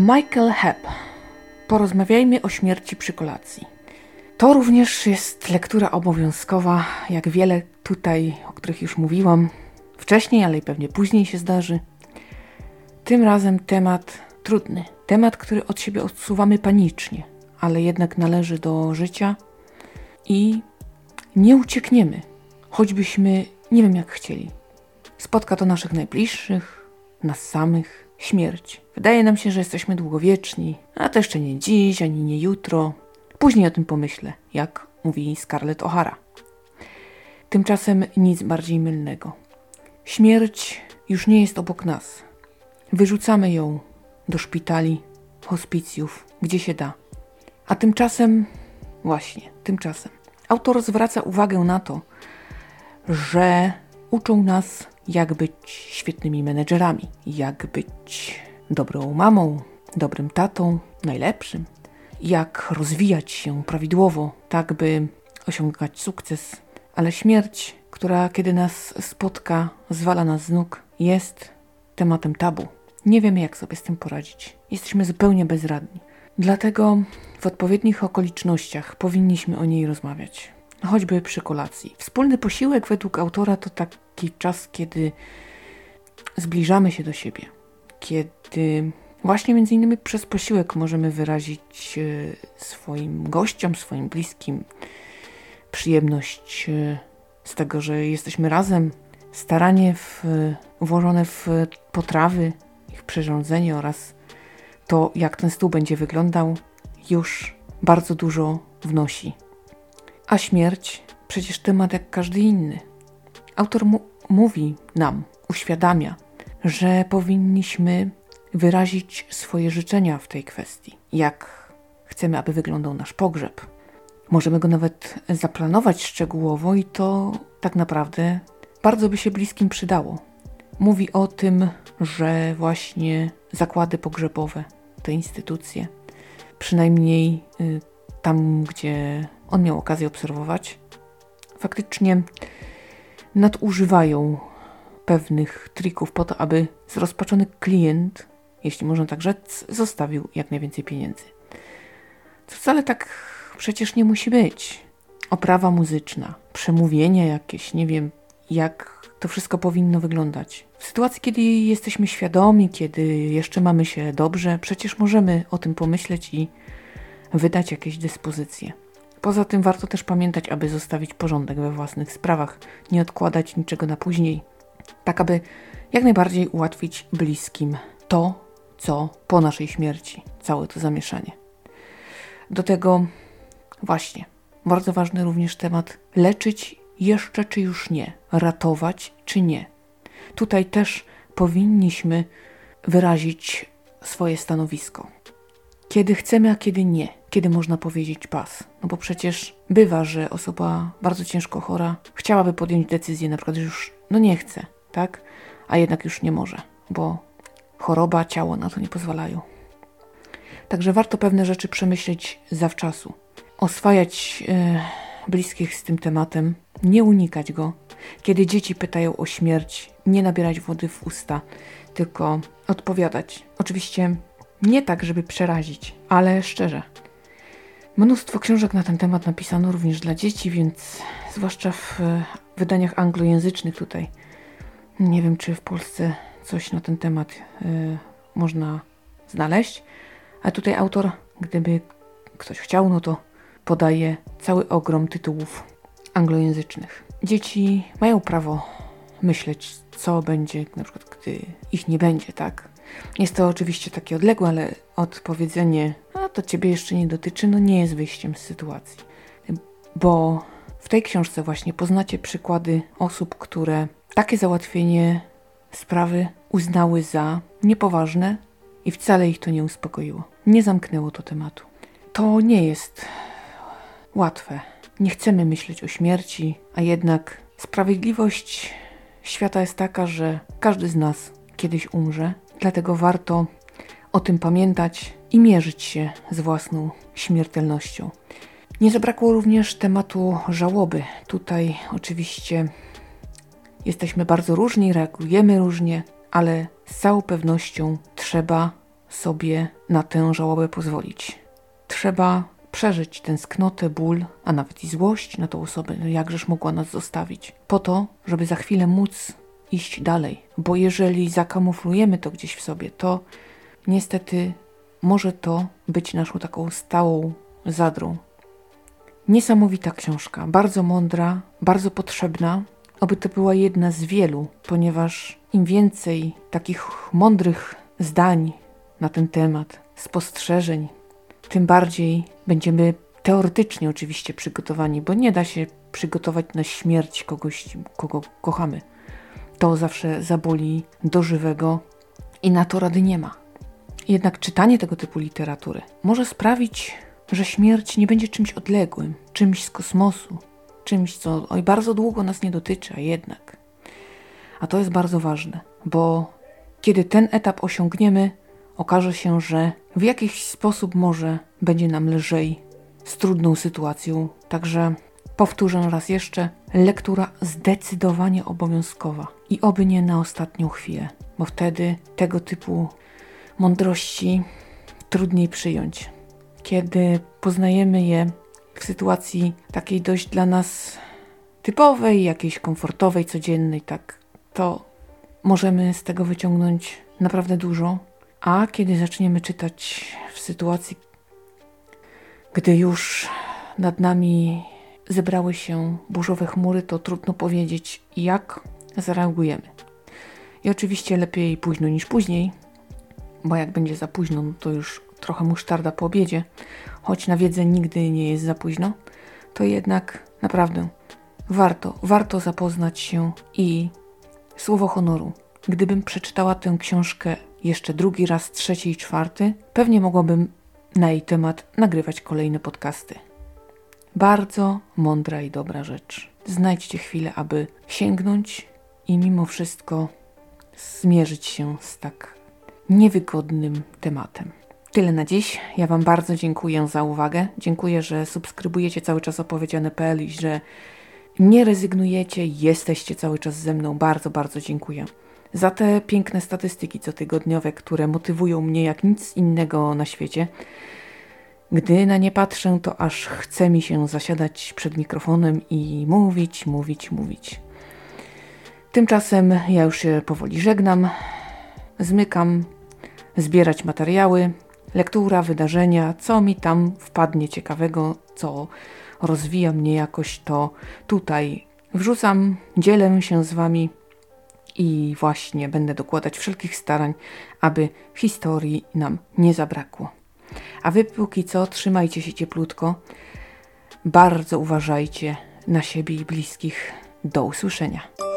Michael Hepp. Porozmawiajmy o śmierci przy kolacji. To również jest lektura obowiązkowa, jak wiele tutaj, o których już mówiłam wcześniej, ale i pewnie później się zdarzy. Tym razem temat trudny, temat, który od siebie odsuwamy panicznie, ale jednak należy do życia i nie uciekniemy, choćbyśmy nie wiem jak chcieli. Spotka to naszych najbliższych, nas samych, śmierć. Wydaje nam się, że jesteśmy długowieczni, a to jeszcze nie dziś, ani nie jutro. Później o tym pomyślę, jak mówi Scarlett O'Hara. Tymczasem nic bardziej mylnego. Śmierć już nie jest obok nas. Wyrzucamy ją do szpitali, hospicjów, gdzie się da. A tymczasem, właśnie, tymczasem, autor zwraca uwagę na to, że uczą nas, jak być świetnymi menedżerami, jak być dobrą mamą, dobrym tatą, najlepszym, jak rozwijać się prawidłowo, tak by osiągać sukces. Ale śmierć, która kiedy nas spotka, zwala nas z nóg, jest tematem tabu. Nie wiemy, jak sobie z tym poradzić. Jesteśmy zupełnie bezradni. Dlatego w odpowiednich okolicznościach powinniśmy o niej rozmawiać. Choćby przy kolacji. Wspólny posiłek według autora to taki czas, kiedy zbliżamy się do siebie. Kiedy właśnie między innymi przez posiłek możemy wyrazić e, swoim gościom, swoim bliskim przyjemność e, z tego, że jesteśmy razem, staranie w, włożone w potrawy, ich przyrządzenie oraz to, jak ten stół będzie wyglądał, już bardzo dużo wnosi. A śmierć przecież temat jak każdy inny. Autor mu mówi nam, uświadamia, że powinniśmy wyrazić swoje życzenia w tej kwestii. Jak chcemy, aby wyglądał nasz pogrzeb. Możemy go nawet zaplanować szczegółowo i to tak naprawdę bardzo by się bliskim przydało. Mówi o tym, że właśnie zakłady pogrzebowe, te instytucje, przynajmniej y, tam, gdzie on miał okazję obserwować, faktycznie nadużywają pewnych trików po to, aby zrozpaczony klient, jeśli można tak rzec, zostawił jak najwięcej pieniędzy. Co wcale tak przecież nie musi być. Oprawa muzyczna, przemówienia jakieś, nie wiem, jak to wszystko powinno wyglądać. W sytuacji, kiedy jesteśmy świadomi, kiedy jeszcze mamy się dobrze, przecież możemy o tym pomyśleć i wydać jakieś dyspozycje. Poza tym warto też pamiętać, aby zostawić porządek we własnych sprawach, nie odkładać niczego na później, tak aby jak najbardziej ułatwić bliskim to, co po naszej śmierci, całe to zamieszanie. Do tego właśnie bardzo ważny również temat leczyć jeszcze czy już nie, ratować czy nie. Tutaj też powinniśmy wyrazić swoje stanowisko. Kiedy chcemy, a kiedy nie. Kiedy można powiedzieć pas. No bo przecież bywa, że osoba bardzo ciężko chora chciałaby podjąć decyzję, na przykład, że już no nie chce, tak? A jednak już nie może, bo choroba, ciało na to nie pozwalają. Także warto pewne rzeczy przemyśleć zawczasu. Oswajać yy, bliskich z tym tematem, nie unikać go. Kiedy dzieci pytają o śmierć, nie nabierać wody w usta, tylko odpowiadać. Oczywiście nie tak, żeby przerazić, ale szczerze. Mnóstwo książek na ten temat napisano również dla dzieci, więc zwłaszcza w wydaniach anglojęzycznych tutaj. Nie wiem, czy w Polsce coś na ten temat y, można znaleźć, a tutaj autor, gdyby ktoś chciał, no to podaje cały ogrom tytułów anglojęzycznych. Dzieci mają prawo myśleć, co będzie, na przykład, gdy ich nie będzie, tak? Jest to oczywiście takie odległe, ale odpowiedzenie, to ciebie jeszcze nie dotyczy, no nie jest wyjściem z sytuacji. Bo w tej książce właśnie poznacie przykłady osób, które takie załatwienie sprawy uznały za niepoważne i wcale ich to nie uspokoiło. Nie zamknęło to tematu. To nie jest łatwe. Nie chcemy myśleć o śmierci, a jednak sprawiedliwość świata jest taka, że każdy z nas kiedyś umrze, dlatego warto o tym pamiętać i mierzyć się z własną śmiertelnością. Nie zabrakło również tematu żałoby. Tutaj oczywiście jesteśmy bardzo różni, reagujemy różnie, ale z całą pewnością trzeba sobie na tę żałobę pozwolić. Trzeba przeżyć tęsknotę, ból, a nawet i złość na tą osobę, no jakżeż mogła nas zostawić, po to, żeby za chwilę móc iść dalej. Bo jeżeli zakamuflujemy to gdzieś w sobie, to niestety może to być naszą taką stałą zadrą. Niesamowita książka, bardzo mądra, bardzo potrzebna. Oby to była jedna z wielu, ponieważ im więcej takich mądrych zdań na ten temat, spostrzeżeń, tym bardziej będziemy teoretycznie oczywiście przygotowani, bo nie da się przygotować na śmierć kogoś, kogo kochamy. To zawsze zaboli do żywego i na to rady nie ma. Jednak czytanie tego typu literatury może sprawić, że śmierć nie będzie czymś odległym, czymś z kosmosu, czymś, co oj bardzo długo nas nie dotyczy, a jednak. A to jest bardzo ważne, bo kiedy ten etap osiągniemy, okaże się, że w jakiś sposób może będzie nam lżej z trudną sytuacją. Także powtórzę raz jeszcze: lektura zdecydowanie obowiązkowa i oby nie na ostatnią chwilę, bo wtedy tego typu mądrości trudniej przyjąć. Kiedy poznajemy je w sytuacji takiej dość dla nas typowej, jakiejś komfortowej, codziennej, tak, to możemy z tego wyciągnąć naprawdę dużo. A kiedy zaczniemy czytać w sytuacji, gdy już nad nami zebrały się burzowe chmury, to trudno powiedzieć, jak zareagujemy. I oczywiście lepiej późno niż później, bo jak będzie za późno, no to już trochę musztarda po obiedzie, choć na wiedzę nigdy nie jest za późno, to jednak naprawdę warto, warto zapoznać się i słowo honoru. Gdybym przeczytała tę książkę jeszcze drugi raz, trzeci i czwarty, pewnie mogłabym na jej temat nagrywać kolejne podcasty. Bardzo mądra i dobra rzecz. Znajdźcie chwilę, aby sięgnąć i mimo wszystko zmierzyć się z tak niewygodnym tematem. Tyle na dziś. Ja Wam bardzo dziękuję za uwagę. Dziękuję, że subskrybujecie cały czas opowiedziane.pl i że nie rezygnujecie, jesteście cały czas ze mną. Bardzo, bardzo dziękuję za te piękne statystyki cotygodniowe, które motywują mnie jak nic innego na świecie. Gdy na nie patrzę, to aż chce mi się zasiadać przed mikrofonem i mówić, mówić, mówić. Tymczasem ja już się powoli żegnam, zmykam, zbierać materiały, lektura, wydarzenia, co mi tam wpadnie ciekawego, co rozwija mnie jakoś, to tutaj wrzucam, dzielę się z Wami i właśnie będę dokładać wszelkich starań, aby historii nam nie zabrakło. A wy póki co trzymajcie się cieplutko, bardzo uważajcie na siebie i bliskich. Do usłyszenia.